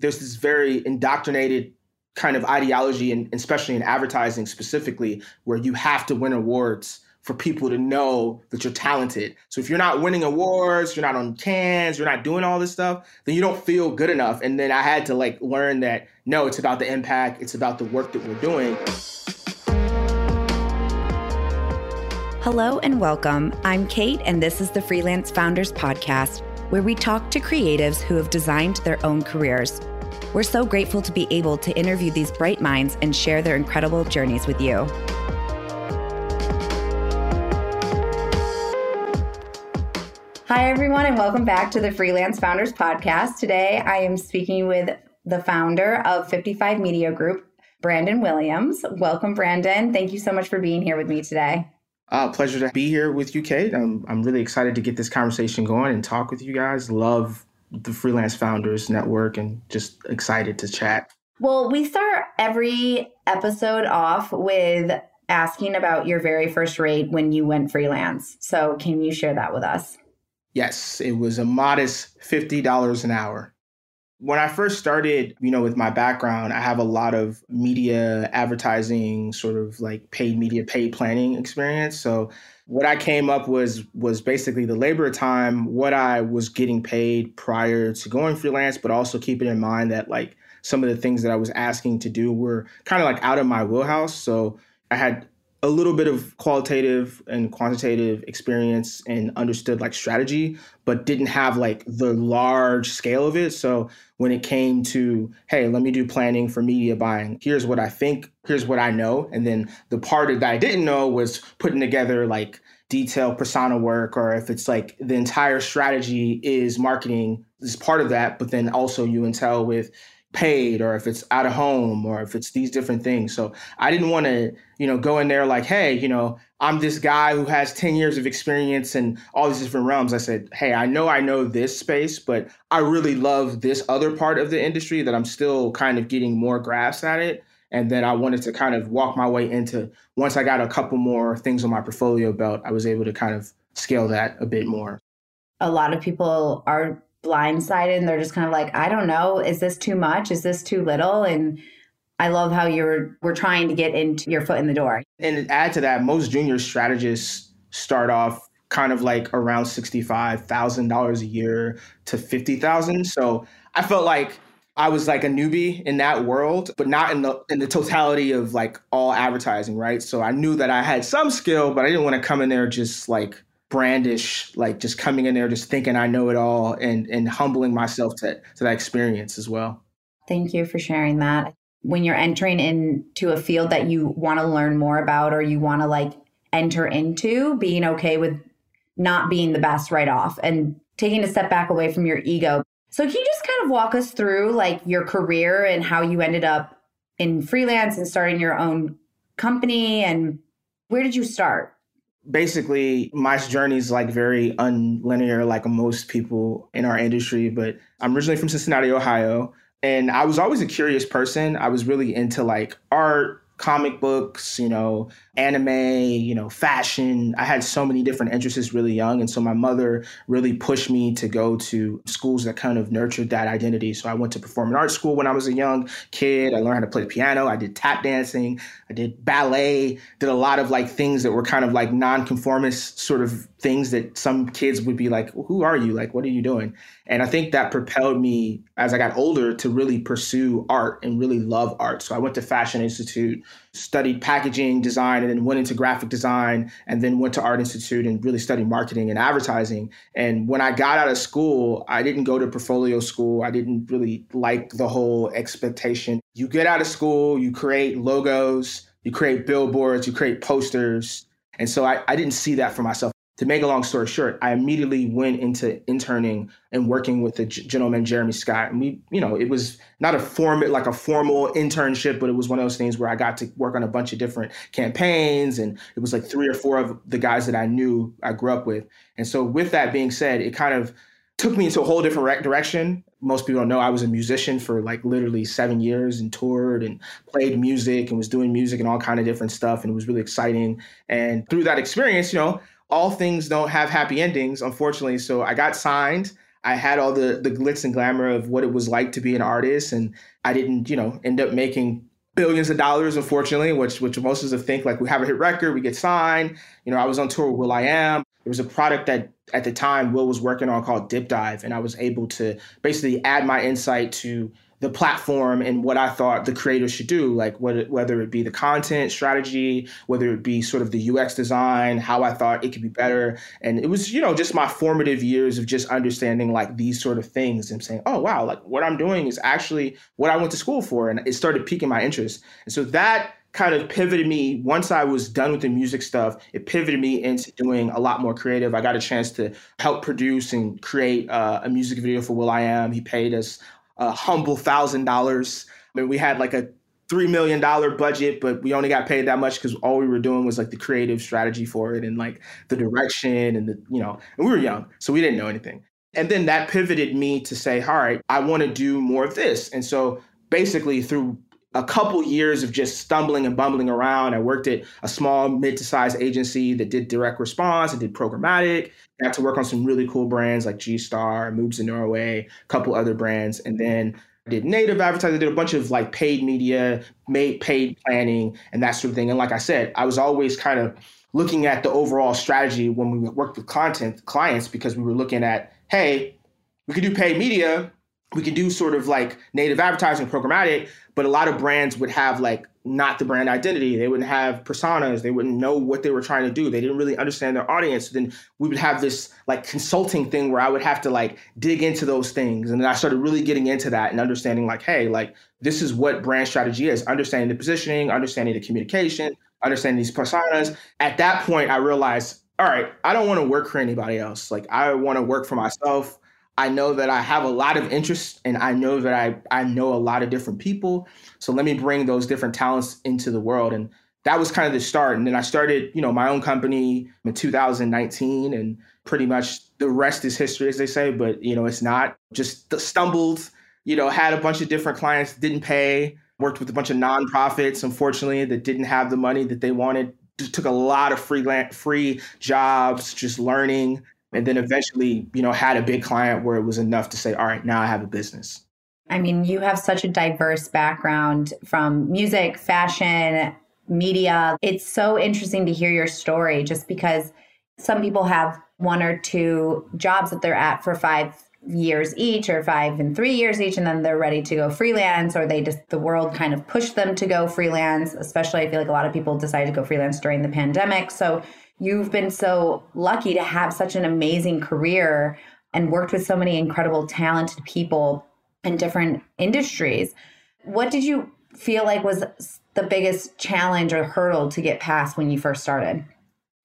there's this very indoctrinated kind of ideology, and especially in advertising specifically, where you have to win awards for people to know that you're talented. So if you're not winning awards, you're not on Cannes, you're not doing all this stuff, then you don't feel good enough. And then I had to like learn that no, it's about the impact, it's about the work that we're doing. Hello and welcome. I'm Kate, and this is the Freelance Founders Podcast, where we talk to creatives who have designed their own careers. We're so grateful to be able to interview these bright minds and share their incredible journeys with you. Hi, everyone, and welcome back to the Freelance Founders Podcast. Today, I am speaking with the founder of 55 Media Group, Brandon Williams. Welcome, Brandon. Thank you so much for being here with me today. Uh, pleasure to be here with you, Kate. I'm, I'm really excited to get this conversation going and talk with you guys. Love the Freelance Founders Network and just excited to chat. Well, we start every episode off with asking about your very first rate when you went freelance. So, can you share that with us? Yes, it was a modest $50 an hour when I first started, you know, with my background, I have a lot of media advertising, sort of like paid media, paid planning experience. So what I came up was was basically the labor time, what I was getting paid prior to going freelance, but also keeping in mind that like some of the things that I was asking to do were kind of like out of my wheelhouse. So I had a little bit of qualitative and quantitative experience and understood like strategy, but didn't have like the large scale of it. So when it came to, hey, let me do planning for media buying, here's what I think, here's what I know. And then the part that I didn't know was putting together like detailed persona work, or if it's like the entire strategy is marketing is part of that, but then also you intel with paid or if it's out of home or if it's these different things. So I didn't want to, you know, go in there like, hey, you know, I'm this guy who has 10 years of experience in all these different realms. I said, hey, I know I know this space, but I really love this other part of the industry that I'm still kind of getting more grasp at it. And then I wanted to kind of walk my way into once I got a couple more things on my portfolio belt, I was able to kind of scale that a bit more. A lot of people are blindsided and they're just kind of like, I don't know, is this too much? Is this too little? And I love how you're we're trying to get into your foot in the door. And add to that, most junior strategists start off kind of like around sixty-five thousand dollars a year to fifty thousand. So I felt like I was like a newbie in that world, but not in the in the totality of like all advertising, right? So I knew that I had some skill, but I didn't want to come in there just like brandish, like just coming in there, just thinking I know it all and, and humbling myself to, to that experience as well. Thank you for sharing that. When you're entering into a field that you want to learn more about or you want to like enter into, being okay with not being the best right off and taking a step back away from your ego. So, can you just kind of walk us through like your career and how you ended up in freelance and starting your own company and where did you start? Basically my journey is like very unlinear like most people in our industry but i'm originally from cincinnati ohio and i was always a curious person i was really into like art comic books, you know, anime, you know, fashion. I had so many different interests really young. And so my mother really pushed me to go to schools that kind of nurtured that identity. So I went to performing arts school when I was a young kid. I learned how to play the piano. I did tap dancing. I did ballet, did a lot of like things that were kind of like nonconformist sort of things that some kids would be like, who are you? Like, what are you doing? And I think that propelled me as I got older to really pursue art and really love art. So I went to Fashion Institute, studied packaging design, and then went into graphic design, and then went to Art Institute and really studied marketing and advertising. And when I got out of school, I didn't go to portfolio school. I didn't really like the whole expectation. You get out of school, you create logos, you create billboards, you create posters. And so I, I didn't see that for myself to make a long story short, I immediately went into interning and working with the gentleman Jeremy Scott. And we, you know, it was not a form like a formal internship, but it was one of those things where I got to work on a bunch of different campaigns, and it was like three or four of the guys that I knew I grew up with. And so, with that being said, it kind of took me into a whole different direction. Most people don't know I was a musician for like literally seven years and toured and played music and was doing music and all kind of different stuff, and it was really exciting. And through that experience, you know all things don't have happy endings, unfortunately. So I got signed. I had all the the glitz and glamour of what it was like to be an artist, and I didn't, you know, end up making billions of dollars, unfortunately, which which most of us think like we have a hit record, we get signed. You know, I was on tour with will.i.am. There was a product that at the time Will was working on called DipDive, and I was able to basically add my insight to the platform and what I thought the creators should do, like whether it be the content strategy, whether it be sort of the UX design, how I thought it could be better. And it was, you know, just my formative years of just understanding like these sort of things and saying, oh, wow, like what I'm doing is actually what I went to school for. And it started piquing my interest. And so that kind of pivoted me once I was done with the music stuff. It pivoted me into doing a lot more creative. I got a chance to help produce and create uh, a music video for will.i.am. He paid us a humble thousand dollars. I mean, we had like a three million dollar budget, but we only got paid that much because all we were doing was like the creative strategy for it and like the direction and the you know, and we were young, so we didn't know anything. And then that pivoted me to say, all right, I want to do more of this. And so basically through a couple years of just stumbling and bumbling around. I worked at a small mid to size agency that did direct response and did programmatic. I got to work on some really cool brands like G Star, Moves in Norway, a couple other brands. And then I did native advertising, I did a bunch of like paid media, made paid planning and that sort of thing. And like I said, I was always kind of looking at the overall strategy when we worked with content clients because we were looking at, hey, we could do paid media, we could do sort of like native advertising programmatic, but a lot of brands would have like not the brand identity. They wouldn't have personas. They wouldn't know what they were trying to do. They didn't really understand their audience. So then we would have this like consulting thing where I would have to like dig into those things. And then I started really getting into that and understanding like, hey, like this is what brand strategy is understanding the positioning, understanding the communication, understanding these personas. At that point, I realized, all right, I don't want to work for anybody else. Like I want to work for myself. I know that I have a lot of interest and I know that I, I know a lot of different people. So let me bring those different talents into the world. And that was kind of the start. And then I started, you know, my own company in 2019 and pretty much the rest is history, as they say, but you know, it's not just stumbled, you know, had a bunch of different clients, didn't pay, worked with a bunch of nonprofits, unfortunately, that didn't have the money that they wanted. Just took a lot of free free jobs, just learning, and then eventually, you know, had a big client where it was enough to say, all right, now I have a business. I mean, you have such a diverse background from music, fashion, media. It's so interesting to hear your story just because some people have one or two jobs that they're at for five years each or five and three years each and then they're ready to go freelance or they just the world kind of pushed them to go freelance especially i feel like a lot of people decided to go freelance during the pandemic so you've been so lucky to have such an amazing career and worked with so many incredible, talented people in different industries. What did you feel like was the biggest challenge or hurdle to get past when you first started?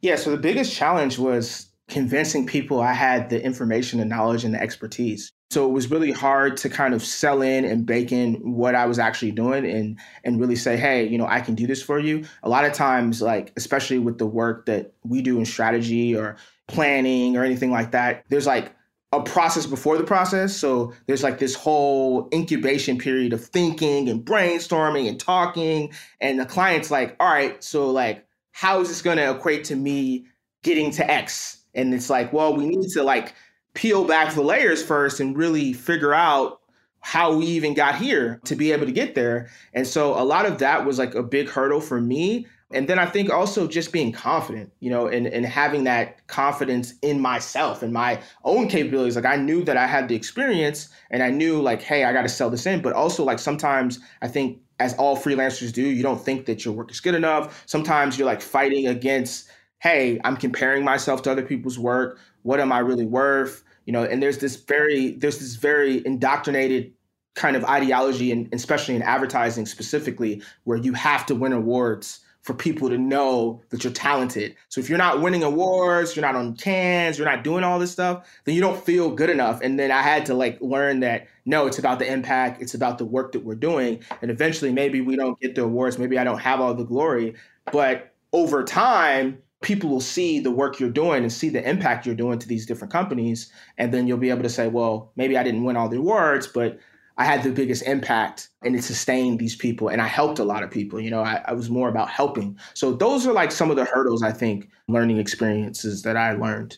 Yeah, so the biggest challenge was convincing people I had the information and knowledge and the expertise. So it was really hard to kind of sell in and bake in what I was actually doing and and really say, hey, you know, I can do this for you. A lot of times, like especially with the work that we do in strategy or planning or anything like that, there's like a process before the process. So there's like this whole incubation period of thinking and brainstorming and talking. And the client's like, all right, so like, how is this going to equate to me getting to X? And it's like, well, we need to like peel back the layers first and really figure out how we even got here to be able to get there. And so a lot of that was like a big hurdle for me. And then I think also just being confident, you know, and, and having that confidence in myself and my own capabilities. Like I knew that I had the experience and I knew like, hey, I got to sell this in. But also like sometimes I think as all freelancers do, you don't think that your work is good enough. Sometimes you're like fighting against, hey, I'm comparing myself to other people's work. What am I really worth? you know and there's this very there's this very indoctrinated kind of ideology and especially in advertising specifically where you have to win awards for people to know that you're talented. So if you're not winning awards, you're not on Cannes, you're not doing all this stuff, then you don't feel good enough. And then I had to like learn that no, it's about the impact, it's about the work that we're doing. And eventually maybe we don't get the awards, maybe I don't have all the glory, but over time people will see the work you're doing and see the impact you're doing to these different companies. And then you'll be able to say, well, maybe I didn't win all the awards, but I had the biggest impact and it sustained these people and I helped a lot of people. You know, I, I, was more about helping. So those are like some of the hurdles I think learning experiences that I learned.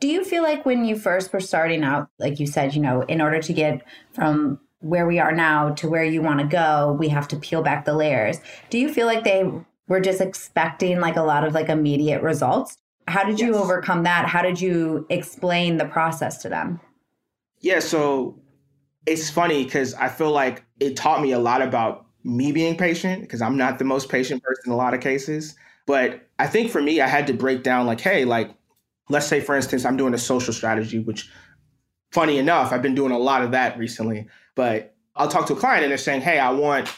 Do you feel like when you first were starting out, like you said, you know, in order to get from where we are now to where you want to go, we have to peel back the layers. Do you feel like they were just expecting like a lot of like immediate results? How did you yes. overcome that? How did you explain the process to them? Yeah, so it's funny because I feel like it taught me a lot about me being patient because I'm not the most patient person in a lot of cases. But I think for me, I had to break down like, hey, like, let's say for instance, I'm doing a social strategy, which funny enough, I've been doing a lot of that recently. But I'll talk to a client and they're saying, hey, I want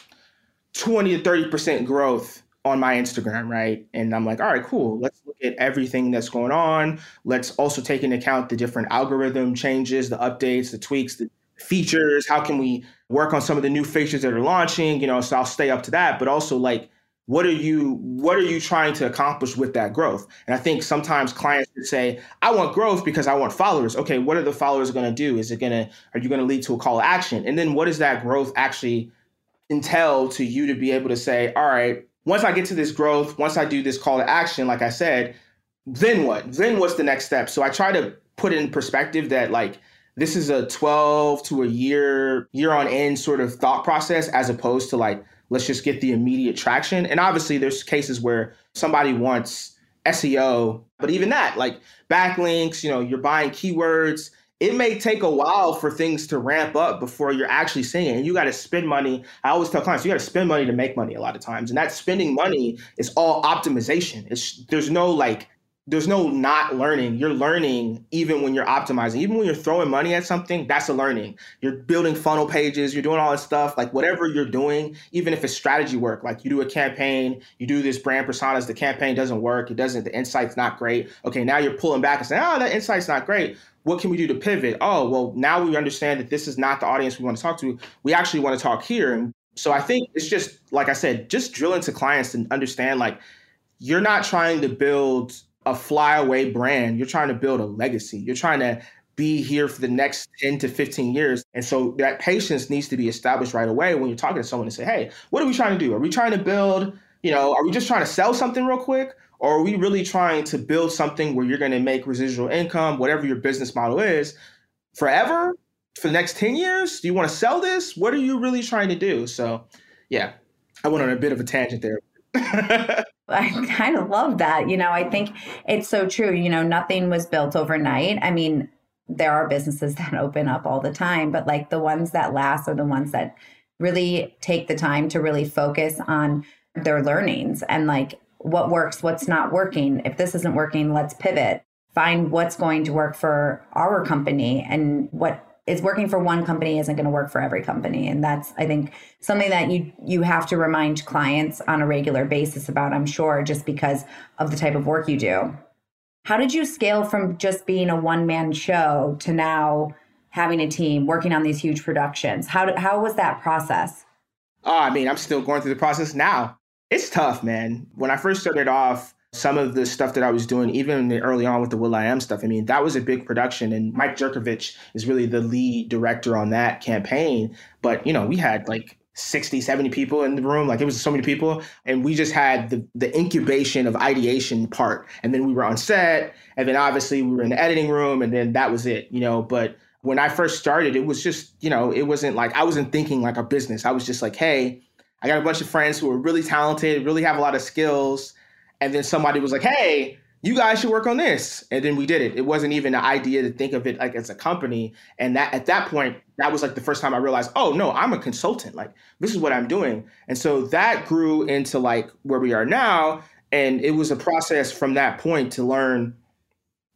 20 to 30% growth on my Instagram, right? And I'm like, all right, cool. Let's look at everything that's going on. Let's also take into account the different algorithm changes, the updates, the tweaks, the features. How can we work on some of the new features that are launching? You know, so I'll stay up to that. But also like, what are you what are you trying to accomplish with that growth? And I think sometimes clients would say, I want growth because I want followers. Okay, what are the followers going to do? Is it going to are you going to lead to a call to action? And then what does that growth actually entail to you to be able to say, all right, once I get to this growth, once I do this call to action, like I said, then what? Then what's the next step? So I try to put in perspective that like this is a 12 to a year, year on end sort of thought process as opposed to like, let's just get the immediate traction. And obviously there's cases where somebody wants SEO, but even that, like backlinks, you know, you're buying keywords, it may take a while for things to ramp up before you're actually seeing it. And you got to spend money. I always tell clients, you got to spend money to make money a lot of times. And that spending money is all optimization. It's there's no like there's no not learning. You're learning even when you're optimizing. Even when you're throwing money at something, that's a learning. You're building funnel pages, you're doing all this stuff. Like whatever you're doing, even if it's strategy work, like you do a campaign, you do this brand personas, the campaign doesn't work, it doesn't, the insight's not great. Okay, now you're pulling back and saying, oh, that insight's not great what can we do to pivot? Oh, well, now we understand that this is not the audience we want to talk to. We actually want to talk here. And so I think it's just, like I said, just drill into clients and understand like you're not trying to build a flyaway brand. You're trying to build a legacy. You're trying to be here for the next 10 to 15 years. And so that patience needs to be established right away when you're talking to someone and say, hey, what are we trying to do? Are we trying to build, you know, are we just trying to sell something real quick? Or are we really trying to build something where you're going to make residual income, whatever your business model is, forever for the next 10 years? Do you want to sell this? What are you really trying to do? So, yeah, I went on a bit of a tangent there. I kind of love that. You know, I think it's so true. You know, nothing was built overnight. I mean, there are businesses that open up all the time, but like the ones that last are the ones that really take the time to really focus on their learnings and like what works, what's not working. If this isn't working, let's pivot. Find what's going to work for our company and what is working for one company isn't going to work for every company. And that's i think something that you you have to remind clients on a regular basis about i'm sure just because of the type of work you do. How did you scale from just being a one man show to now having a team working on these huge productions? How how was that process? Oh i mean i'm still going through the process now it's tough, man. When I first started off, some of the stuff that I was doing, even early on with the will.i.am stuff, I mean, that was a big production. And Mike Jerkovich is really the lead director on that campaign. But, you know, we had like 60, 70 people in the room. Like it was so many people. And we just had the, the incubation of ideation part. And then we were on set. And then obviously we were in the editing room. And then that was it, you know. But when I first started, it was just, you know, it wasn't like I wasn't thinking like a business. I was just like, hey, I got a bunch of friends who are really talented, really have a lot of skills. And then somebody was like, hey, you guys should work on this. And then we did it. It wasn't even an idea to think of it like as a company. And that at that point, that was like the first time I realized, oh no, I'm a consultant. Like this is what I'm doing. And so that grew into like where we are now. And it was a process from that point to learn,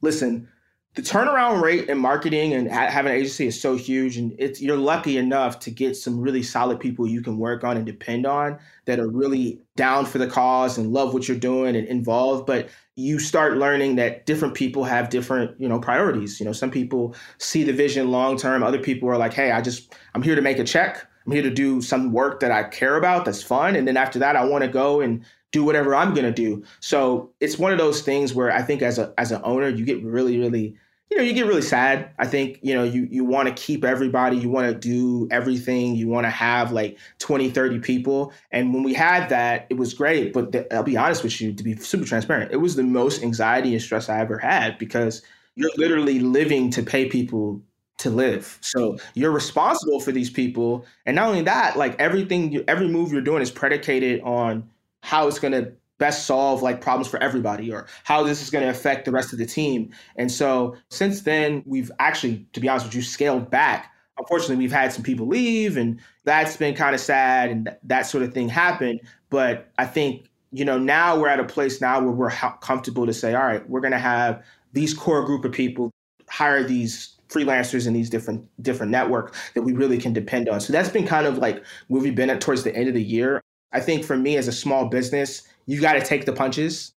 listen, the turnaround rate in marketing and having an agency is so huge and it's you're lucky enough to get some really solid people you can work on and depend on that are really down for the cause and love what you're doing and involved but you start learning that different people have different you know priorities. You know some people see the vision long term other people are like hey i just i'm here to make a check. I'm here to do some work that i care about that's fun and then after that i want to go and do whatever I'm to do. So it's one of those things where I think as a as an owner, you get really really you know you get really sad. I think you know you you want to keep everybody, you want to do everything, you want to have like 20, 30 people. And when we had that, it was great, but the, I'll be honest with you to be super transparent, it was the most anxiety and stress I ever had because you're literally living to pay people to live. So you're responsible for these people. And not only that, like everything, every move you're doing is predicated on how it's going to best solve like problems for everybody or how this is going to affect the rest of the team. And so since then, we've actually, to be honest with you, scaled back. Unfortunately, we've had some people leave and that's been kind of sad and th- that sort of thing happened. But I think, you know, now we're at a place now where we're ha- comfortable to say, all right, we're going to have these core group of people hire these freelancers in these different different network that we really can depend on. So that's been kind of like where we've been at towards the end of the year. I think for me as a small business, you got to take the punches.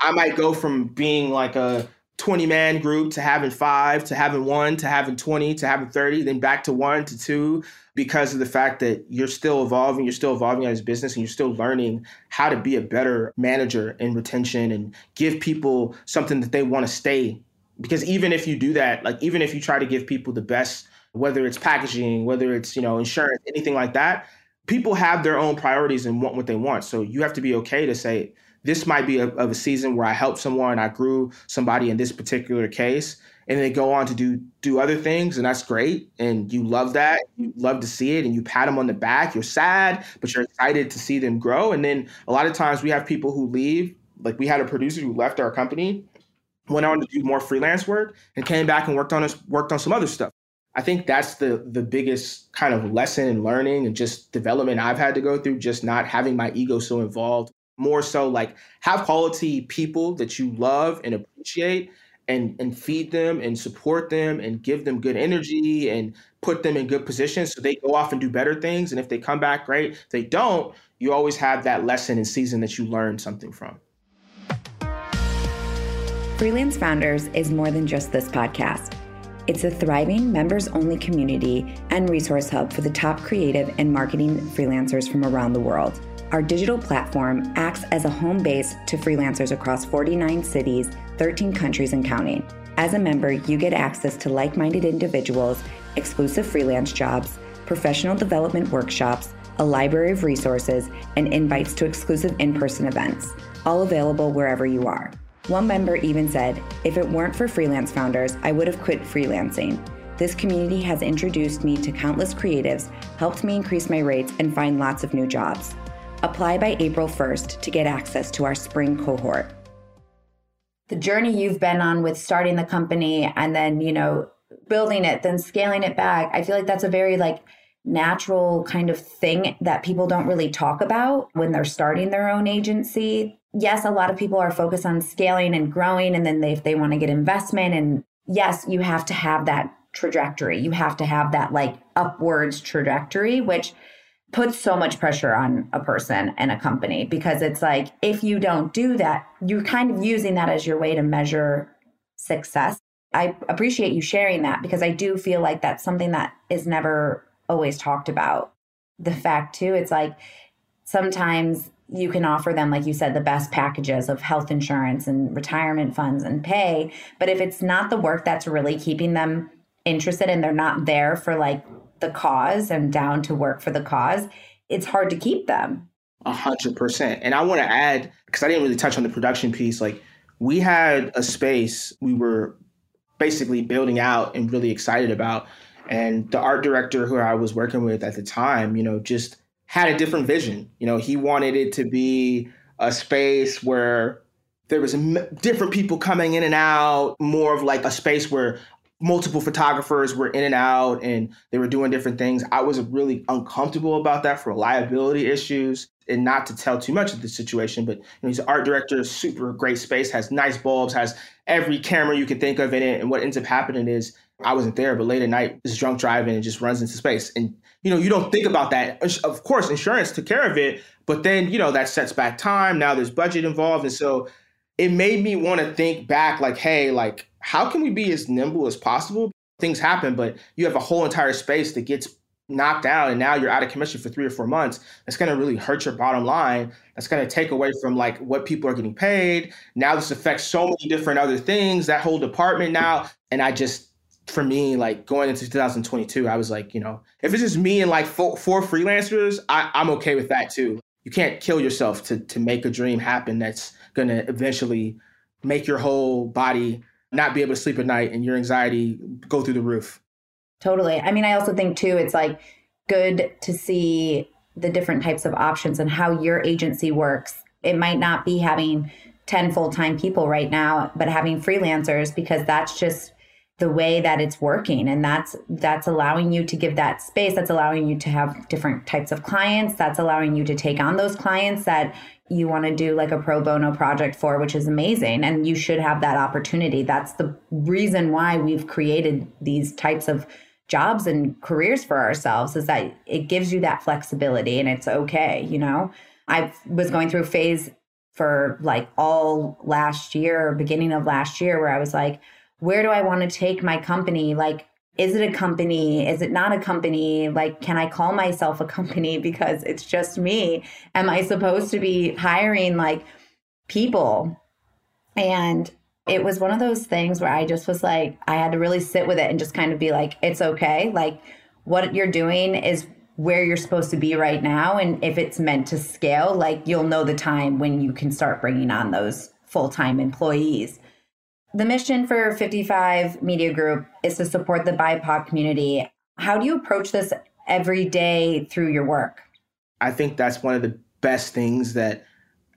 I might go from being like a 20 man group to having five to having one to having 20 to having 30 then back to one to two because of the fact that you're still evolving you're still evolving as a business and you're still learning how to be a better manager in retention and give people something that they want to stay because even if you do that like even if you try to give people the best whether it's packaging whether it's you know insurance anything like that people have their own priorities and want what they want so you have to be okay to say this might be a, of a season where i helped someone i grew somebody in this particular case and they go on to do do other things and that's great and you love that you love to see it and you pat them on the back you're sad but you're excited to see them grow and then a lot of times we have people who leave like we had a producer who left our company went on to do more freelance work and came back and worked on us worked on some other stuff. I think that's the the biggest kind of lesson in learning and just development I've had to go through, just not having my ego so involved. More so like have quality people that you love and appreciate and and feed them and support them and give them good energy and put them in good positions so they go off and do better things. And if they come back, great. If they don't, you always have that lesson and season that you learned something from. Freelance Founders is more than just this podcast. It's a thriving members only community and resource hub for the top creative and marketing freelancers from around the world. Our digital platform acts as a home base to freelancers across 49 cities, 13 countries, and counting. As a member, you get access to like minded individuals, exclusive freelance jobs, professional development workshops, a library of resources, and invites to exclusive in person events, all available wherever you are. One member even said, If it weren't for freelance founders, I would have quit freelancing. This community has introduced me to countless creatives, helped me increase my rates, and find lots of new jobs. Apply by April 1st to get access to our spring cohort. The journey you've been on with starting the company and then, you know, building it, then scaling it back, I feel like that's a very like natural kind of thing that people don't really talk about when they're starting their own agency yes, a lot of people are focused on scaling and growing, and then they, if they want to get investment, and yes, you have to have that trajectory. You have to have that like upwards trajectory, which puts so much pressure on a person and a company because it's like if you don't do that, you're kind of using that as your way to measure success. I appreciate you sharing that because I do feel like that's something that is never always talked about. The fact, too, it's like sometimes you can offer them, like you said, the best packages of health insurance and retirement funds and pay. But if it's not the work that's really keeping them interested and they're not there for like the cause and down to work for the cause, it's hard to keep them. A hundred percent. And I want to add, because I didn't really touch on the production piece, like we had a space we were basically building out and really excited about. And the art director who I was working with at the time, you know, just had a different vision. You know, he wanted it to be a space where there was different people coming in and out, more of like a space where multiple photographers were in and out and they were doing different things. I was really uncomfortable about that for liability issues and not to tell too much of the situation, but you know, he's an art director, super great space, has nice bulbs, has every camera you can think of in it. And what ends up happening is I wasn't there, but late at night, is drunk driving and just runs into space. And you know, you don't think about that. Of course, insurance took care of it, but then, you know, that sets back time. Now there's budget involved. And so it made me want to think back like, hey, like, how can we be as nimble as possible? Things happen, but you have a whole entire space that gets knocked down and now you're out of commission for three or four months. That's going to really hurt your bottom line. That's going to take away from like what people are getting paid. Now this affects so many different other things, that whole department now. And I just, for me, like going into 2022, I was like, you know, if it's just me and like four, four freelancers, I, I'm okay with that too. You can't kill yourself to to make a dream happen that's gonna eventually make your whole body not be able to sleep at night and your anxiety go through the roof. Totally. I mean, I also think too, it's like good to see the different types of options and how your agency works. It might not be having 10 full time people right now, but having freelancers because that's just the way that it's working. And that's that's allowing you to give that space. That's allowing you to have different types of clients. That's allowing you to take on those clients that you want to do like a pro bono project for which is amazing. And you should have that opportunity. That's the reason why we've created these types of jobs and careers for ourselves is that it gives you that flexibility and it's okay you know? I was going through phase for like all last year beginning of last year where i was like where do I want to take my company? Like, is it a company? Is it not a company? Like, can I call myself a company because it's just me? Am I supposed to be hiring like people? And it was one of those things where I just was like, I had to really sit with it and just kind of be like, it's okay. Like, what you're doing is where you're supposed to be right now. And if it's meant to scale, like, you'll know the time when you can start bringing on those full time employees the mission for 55 Media Group is to support the BIPOC community. How do you approach this every day through your work? I think that's one of the best things that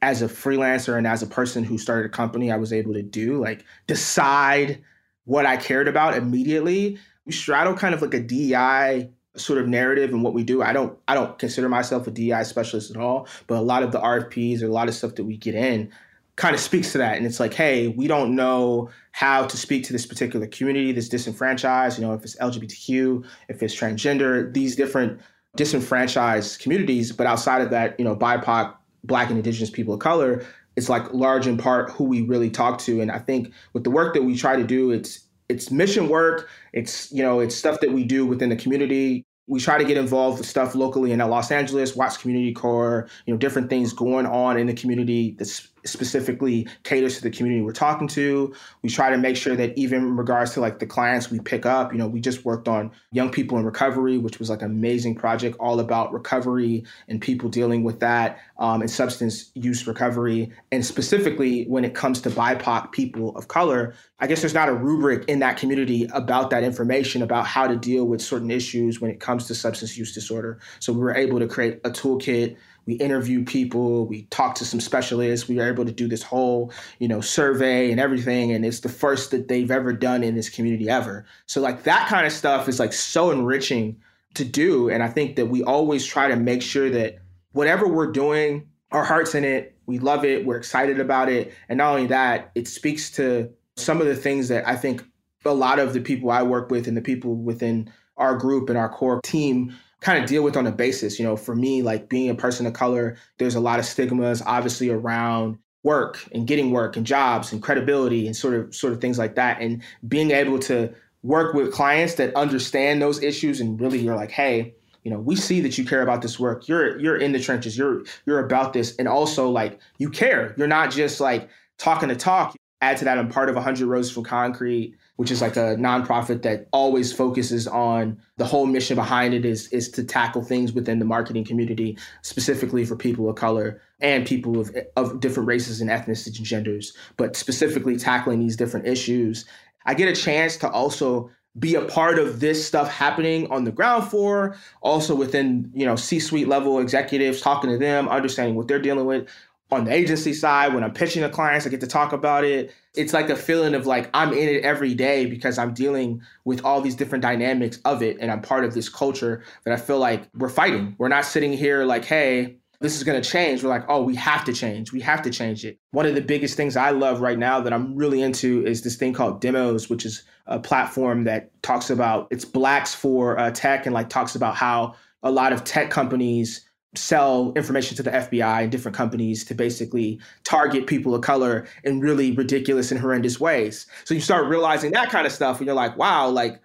as a freelancer and as a person who started a company, I was able to do like decide what I cared about immediately. We straddle kind of like a DEI sort of narrative and what we do. I don't I don't consider myself a DEI specialist at all, but a lot of the RFPs or a lot of stuff that we get in, kind of speaks to that. And it's like, hey, we don't know how to speak to this particular community, this disenfranchised, you know, if it's LGBTQ, if it's transgender, these different disenfranchised communities. But outside of that, you know, BIPOC, Black and Indigenous people of color, it's like large in part who we really talk to. And I think with the work that we try to do, it's it's mission work. It's you know it's stuff that we do within the community we try to get involved with stuff locally in Los Angeles, Watts Community Core, you know, different things going on in the community that specifically caters to the community we're talking to. We try to make sure that even in regards to like the clients we pick up, you know, we just worked on Young People in Recovery, which was like an amazing project all about recovery and people dealing with that um, and substance use recovery. And specifically when it comes to BIPOC people of color, I guess there's not a rubric in that community about that information about how to deal with certain issues when it comes to substance use disorder. So we were able to create a toolkit. We interview people, we talk to some specialists, we were able to do this whole, you know, survey and everything. And it's the first that they've ever done in this community ever. So like that kind of stuff is like so enriching to do. And I think that we always try to make sure that whatever we're doing, our heart's in it, we love it, we're excited about it. And not only that, it speaks to some of the things that I think a lot of the people I work with and the people within our group and our core team kind of deal with on a basis. You know, for me, like being a person of color, there's a lot of stigmas obviously around work and getting work and jobs and credibility and sort of sort of things like that. And being able to work with clients that understand those issues and really you're like, hey, you know, we see that you care about this work. You're you're in the trenches. You're you're about this, and also like you care. You're not just like talking to talk add to that, I'm part of 100 Roses from Concrete, which is like a nonprofit that always focuses on the whole mission behind it is, is to tackle things within the marketing community, specifically for people of color and people of, of different races and ethnicities and genders, but specifically tackling these different issues. I get a chance to also be a part of this stuff happening on the ground floor also within you know c-suite level executives talking to them understanding what they're dealing with on the agency side, when I'm pitching to clients, I get to talk about it. It's like a feeling of like I'm in it every day because I'm dealing with all these different dynamics of it. And I'm part of this culture that I feel like we're fighting. We're not sitting here like, hey, this is going to change. We're like, oh, we have to change. We have to change it. One of the biggest things I love right now that I'm really into is this thing called Demos, which is a platform that talks about it's blacks for uh, tech and like talks about how a lot of tech companies sell information to the FBI and different companies to basically target people of color in really ridiculous and horrendous ways. So you start realizing that kind of stuff and you're like, wow, like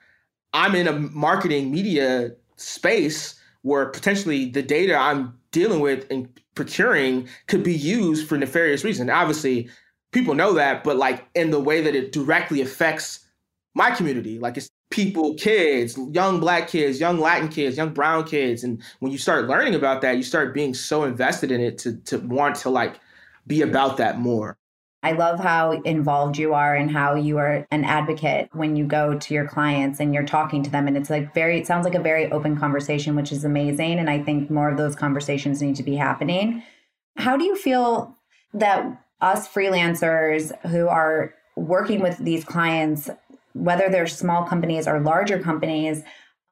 I'm in a marketing media space where potentially the data I'm dealing with and procuring could be used for nefarious reasons. Obviously, people know that, but like in the way that it directly affects my community, like it's people, kids, young black kids, young Latin kids, young brown kids. And when you start learning about that, you start being so invested in it to to want to like be about that more. I love how involved you are and how you are an advocate when you go to your clients and you're talking to them. And it's like very, it sounds like a very open conversation, which is amazing. And I think more of those conversations need to be happening. How do you feel that us freelancers who are working with these clients, whether they're small companies or larger companies,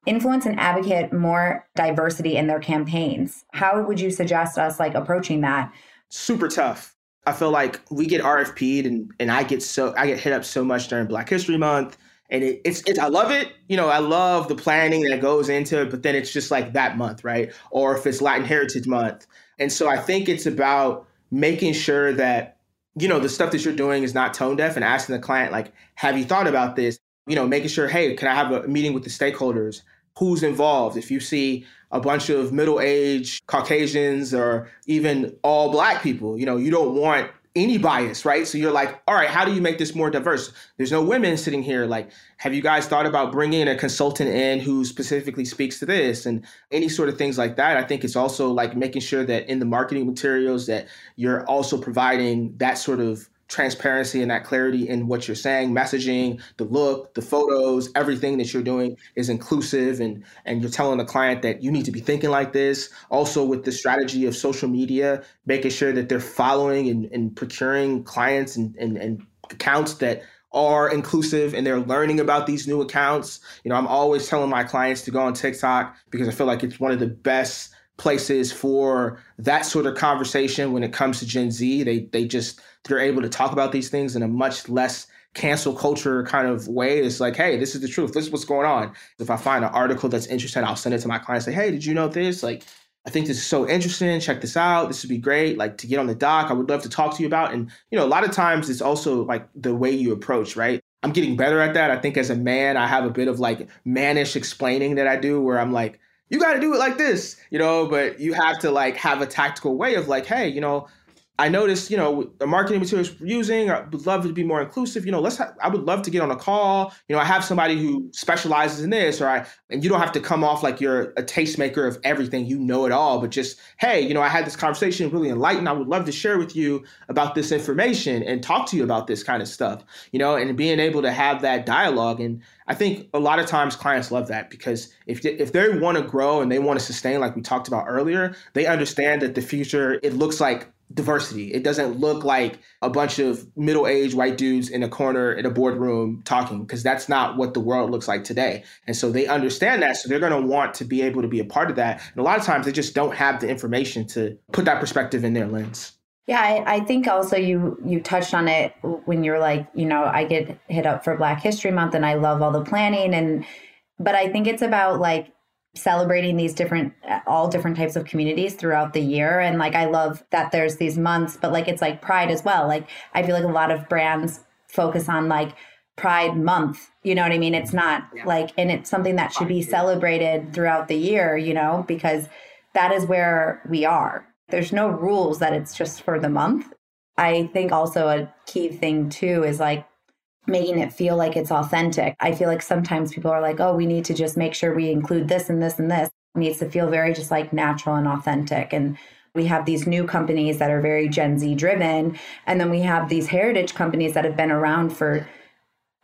influence and advocate more diversity in their campaigns? How would you suggest us like approaching that? Super tough I feel like we get RFP'd and, and I get so I get hit up so much during Black History Month. And it, it's it's I love it. You know, I love the planning that goes into it, but then it's just like that month, right? Or if it's Latin Heritage Month. And so I think it's about making sure that, you know, the stuff that you're doing is not tone deaf and asking the client, like, have you thought about this? You know, making sure, hey, can I have a meeting with the stakeholders? Who's involved? If you see a bunch of middle-aged Caucasians or even all black people. You know, you don't want any bias, right? So you're like, all right, how do you make this more diverse? There's no women sitting here. Like, have you guys thought about bringing a consultant in who specifically speaks to this and any sort of things like that? I think it's also like making sure that in the marketing materials that you're also providing that sort of transparency and that clarity in what you're saying, messaging, the look, the photos, everything that you're doing is inclusive and and you're telling the client that you need to be thinking like this. Also with the strategy of social media, making sure that they're following and, and procuring clients and, and, and accounts that are inclusive and they're learning about these new accounts. You know, I'm always telling my clients to go on TikTok because I feel like it's one of the best places for that sort of conversation when it comes to Gen Z. They they just they're able to talk about these things in a much less cancel culture kind of way. It's like, hey, this is the truth. This is what's going on. If I find an article that's interesting, I'll send it to my clients. Say, hey, did you know this? Like, I think this is so interesting. Check this out. This would be great. Like to get on the doc, I would love to talk to you about. And you know, a lot of times it's also like the way you approach, right? I'm getting better at that. I think as a man, I have a bit of like mannish explaining that I do where I'm like, you got to do it like this, you know, but you have to like have a tactical way of like, hey, you know, I noticed, you know, the marketing materials we're using, I would love to be more inclusive. You know, let's, ha- I would love to get on a call. You know, I have somebody who specializes in this, or I, and you don't have to come off like you're a tastemaker of everything, you know it all, but just, hey, you know, I had this conversation really enlightened. I would love to share with you about this information and talk to you about this kind of stuff, you know, and being able to have that dialogue. And I think a lot of times clients love that because if they, if they want to grow and they want to sustain, like we talked about earlier, they understand that the future, it looks like diversity. It doesn't look like a bunch of middle aged white dudes in a corner in a boardroom talking, because that's not what the world looks like today. And so they understand that. So they're going to want to be able to be a part of that. And a lot of times they just don't have the information to put that perspective in their lens. Yeah, I, I think also you you touched on it when you're like, you know, I get hit up for Black History Month and I love all the planning and but I think it's about like celebrating these different uh, all different types of communities throughout the year. And like i love that there's these months but like it's like pride as well. Like i feel like a lot of brands focus on like pride month you know what i mean? It's not yeah. like and it's something that should be celebrated throughout the year you know because that is where we are. There's no rules that it's just for the month. I think also a key thing too is like making it feel like it's authentic. I feel like sometimes people are like, oh, we need to just make sure we include this and this and this. It needs to feel very just like natural and authentic. And we have these new companies that are very Gen Z driven. And then we have these heritage companies that have been around for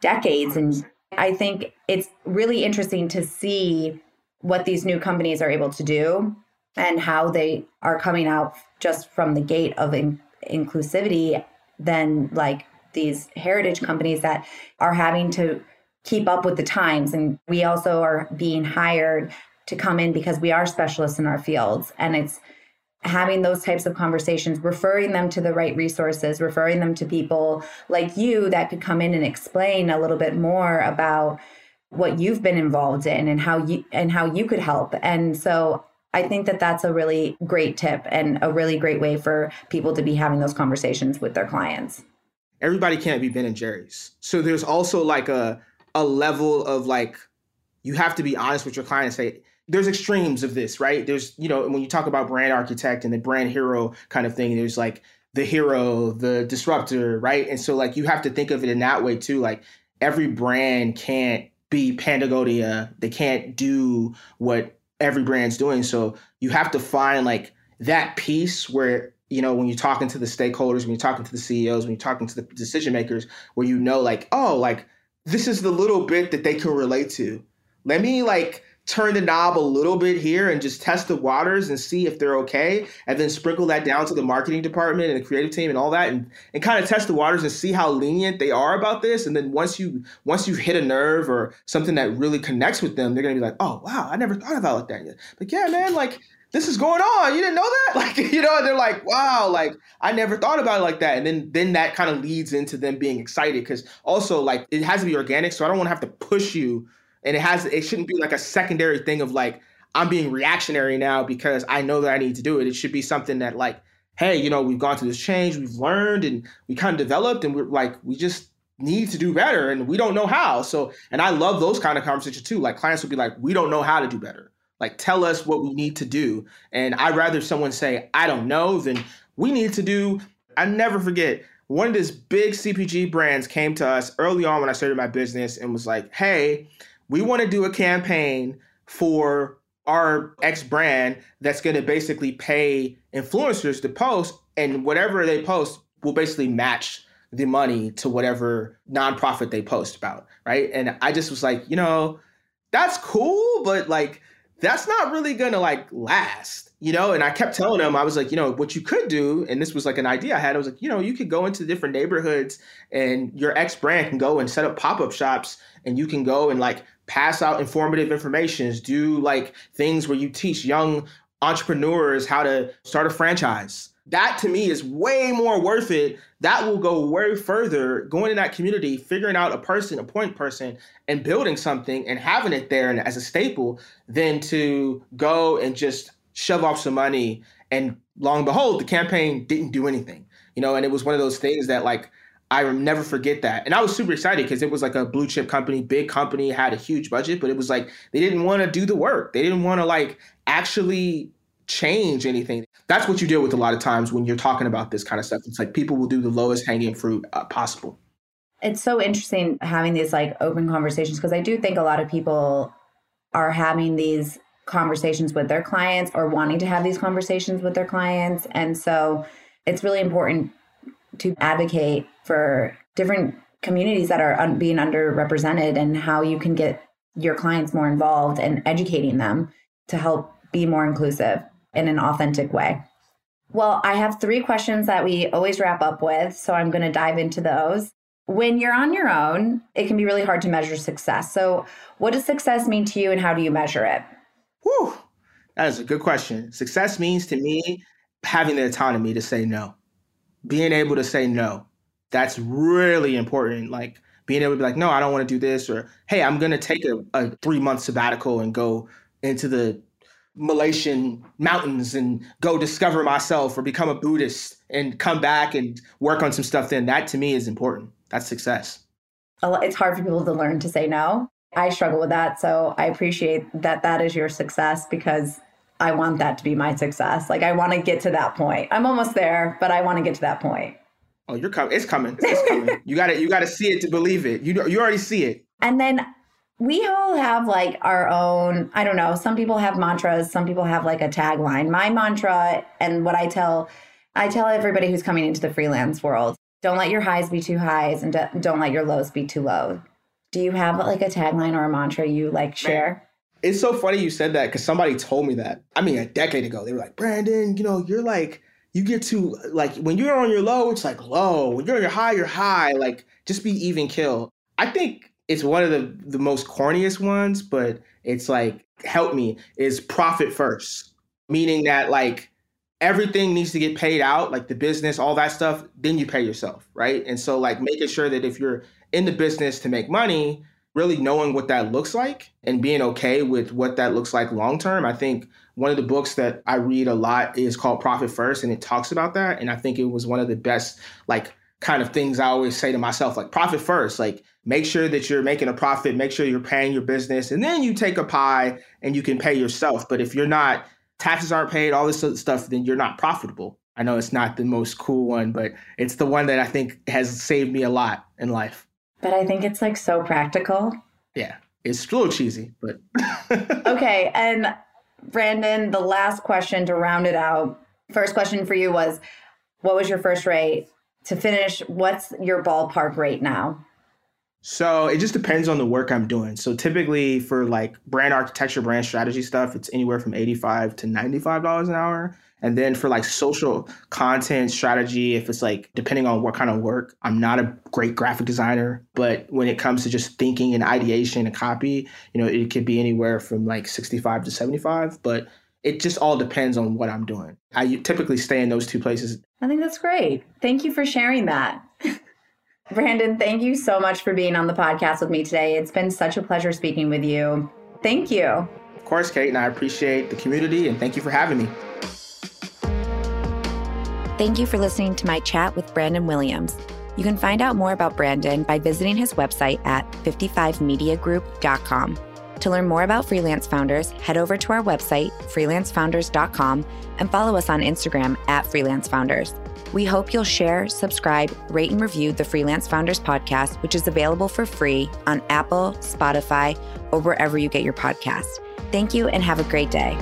decades. And I think it's really interesting to see what these new companies are able to do and how they are coming out just from the gate of in- inclusivity than like these heritage companies that are having to keep up with the times. And we also are being hired to come in because we are specialists in our fields. And it's having those types of conversations, referring them to the right resources, referring them to people like you that could come in and explain a little bit more about what you've been involved in and how you and how you could help. And so I think that that's a really great tip and a really great way for people to be having those conversations with their clients everybody can't be Ben and Jerry's. So there's also like a a level of like you have to be honest with your client and say there's extremes of this, right? There's you know when you talk about brand archetype and the brand hero kind of thing, there's like the hero, the disruptor, right? And so like you have to think of it in that way too. Like every brand can't be Patagonia. They can't do what every brand's doing. So you have to find like that piece where you know, when you're talking to the stakeholders, when you're talking to the CEOs, when you're talking to the decision makers, where you know, like, oh, like this is the little bit that they can relate to. Let me like turn the knob a little bit here and just test the waters and see if they're okay and then sprinkle that down to the marketing department and the creative team and all that and, and kind of test the waters and see how lenient they are about this and then once you once you hit a nerve or something that really connects with them they're gonna be like oh wow i never thought about it like that yet but yeah man like this is going on you didn't know that like you know they're like wow like i never thought about it like that and then then that kind of leads into them being excited because also like it has to be organic so i don't want to have to push you and it has it shouldn't be like a secondary thing of like I'm being reactionary now because I know that I need to do it. It should be something that like, hey, you know, we've gone through this change, we've learned, and we kind of developed, and we're like, we just need to do better, and we don't know how. So, and I love those kind of conversations too. Like clients will be like, we don't know how to do better. Like, tell us what we need to do. And I'd rather someone say, I don't know, than we need to do. I never forget one of these big CPG brands came to us early on when I started my business and was like, hey, we want to do a campaign for our X brand that's going to basically pay influencers to post, and whatever they post will basically match the money to whatever nonprofit they post about, right? And I just was like, you know, that's cool, but like that's not really gonna like last, you know. And I kept telling them, I was like, you know, what you could do, and this was like an idea I had. I was like, you know, you could go into different neighborhoods, and your ex brand can go and set up pop up shops, and you can go and like pass out informative informations, do like things where you teach young entrepreneurs how to start a franchise. That to me is way more worth it. That will go way further going in that community, figuring out a person, a point person, and building something and having it there and as a staple than to go and just shove off some money. And long and behold, the campaign didn't do anything. You know, and it was one of those things that like I never forget that. And I was super excited because it was like a blue chip company, big company, had a huge budget, but it was like they didn't want to do the work. They didn't want to like actually change anything. That's what you deal with a lot of times when you're talking about this kind of stuff. It's like people will do the lowest hanging fruit uh, possible. It's so interesting having these like open conversations because I do think a lot of people are having these conversations with their clients or wanting to have these conversations with their clients. And so it's really important to advocate for different communities that are un- being underrepresented and how you can get your clients more involved and educating them to help be more inclusive in an authentic way. Well, I have three questions that we always wrap up with, so I'm going to dive into those. When you're on your own, it can be really hard to measure success. So, what does success mean to you and how do you measure it? Whew, that is a good question. Success means to me having the autonomy to say no being able to say no. That's really important. Like being able to be like, no, I don't want to do this, or hey, I'm gonna take a, a three month sabbatical and go into the Malaysian mountains and go discover myself or become a Buddhist and come back and work on some stuff then. That to me is important. That's success. It's hard for people to learn to say no. I struggle with that. So I appreciate that that is your success because I want that to be my success. Like I want to get to that point. I'm almost there, but I want to get to that point. Oh, you're coming. It's coming. It's coming. you got to you got to see it to believe it. You you already see it. And then we all have like our own, I don't know, some people have mantras, some people have like a tagline. My mantra and what I tell I tell everybody who's coming into the freelance world, don't let your highs be too highs and don't let your lows be too low. Do you have like a tagline or a mantra you like share? It's so funny you said that because somebody told me that. I mean, a decade ago, they were like, Brandon, you know, you're like, you get to like when you're on your low, it's like low. When you're on your high, you're high. Like, just be even kill. I think it's one of the the most corniest ones, but it's like help me is profit first, meaning that like everything needs to get paid out, like the business, all that stuff. Then you pay yourself, right? And so like making sure that if you're in the business to make money, really knowing what that looks like and being okay with what that looks like long term. I think one of the books that I read a lot is called Profit First, and it talks about that. And I think it was one of the best, like, kind of things I always say to myself, like, profit first, like, make sure that you're making a profit, make sure you're paying your business, and then you take a pie and you can pay yourself. But if you're not, taxes aren't paid, all this stuff, then you're not profitable. I know it's not the most cool one, but it's the one that I think has saved me a lot in life but I think it's like so practical. Yeah, it's a little cheesy, but okay. And Brandon, the last question to round it out First question for you was what was your first rate? To finish, what's your ballpark rate now? So it just depends on the work I'm doing. So typically for like brand architecture, brand strategy stuff, it's anywhere from 85 to $95 an hour. And then for like social content strategy, if it's like depending on what kind of work, I'm not a great graphic designer, but when it comes to just thinking and ideation and copy, you know, it could be anywhere from like 65 to 75, but it just all depends on what I'm doing. I typically stay in those two places. I think that's great. Thank you for sharing that. Brandon, thank you so much for being on the podcast with me today. It's been such a pleasure speaking with you. Thank you. Of course, Kate, and I appreciate the community and thank you for having me. Thank you for listening to my chat with Brandon Williams. You can find out more about Brandon by visiting his website at 55mediagroup.com. To learn more about Freelance Founders, head over to our website, freelancefounders.com, and follow us on Instagram at Freelance Founders. We hope you'll share, subscribe, rate, and review the Freelance Founders podcast, which is available for free on Apple, Spotify, or wherever you get your podcasts. Thank you and have a great day.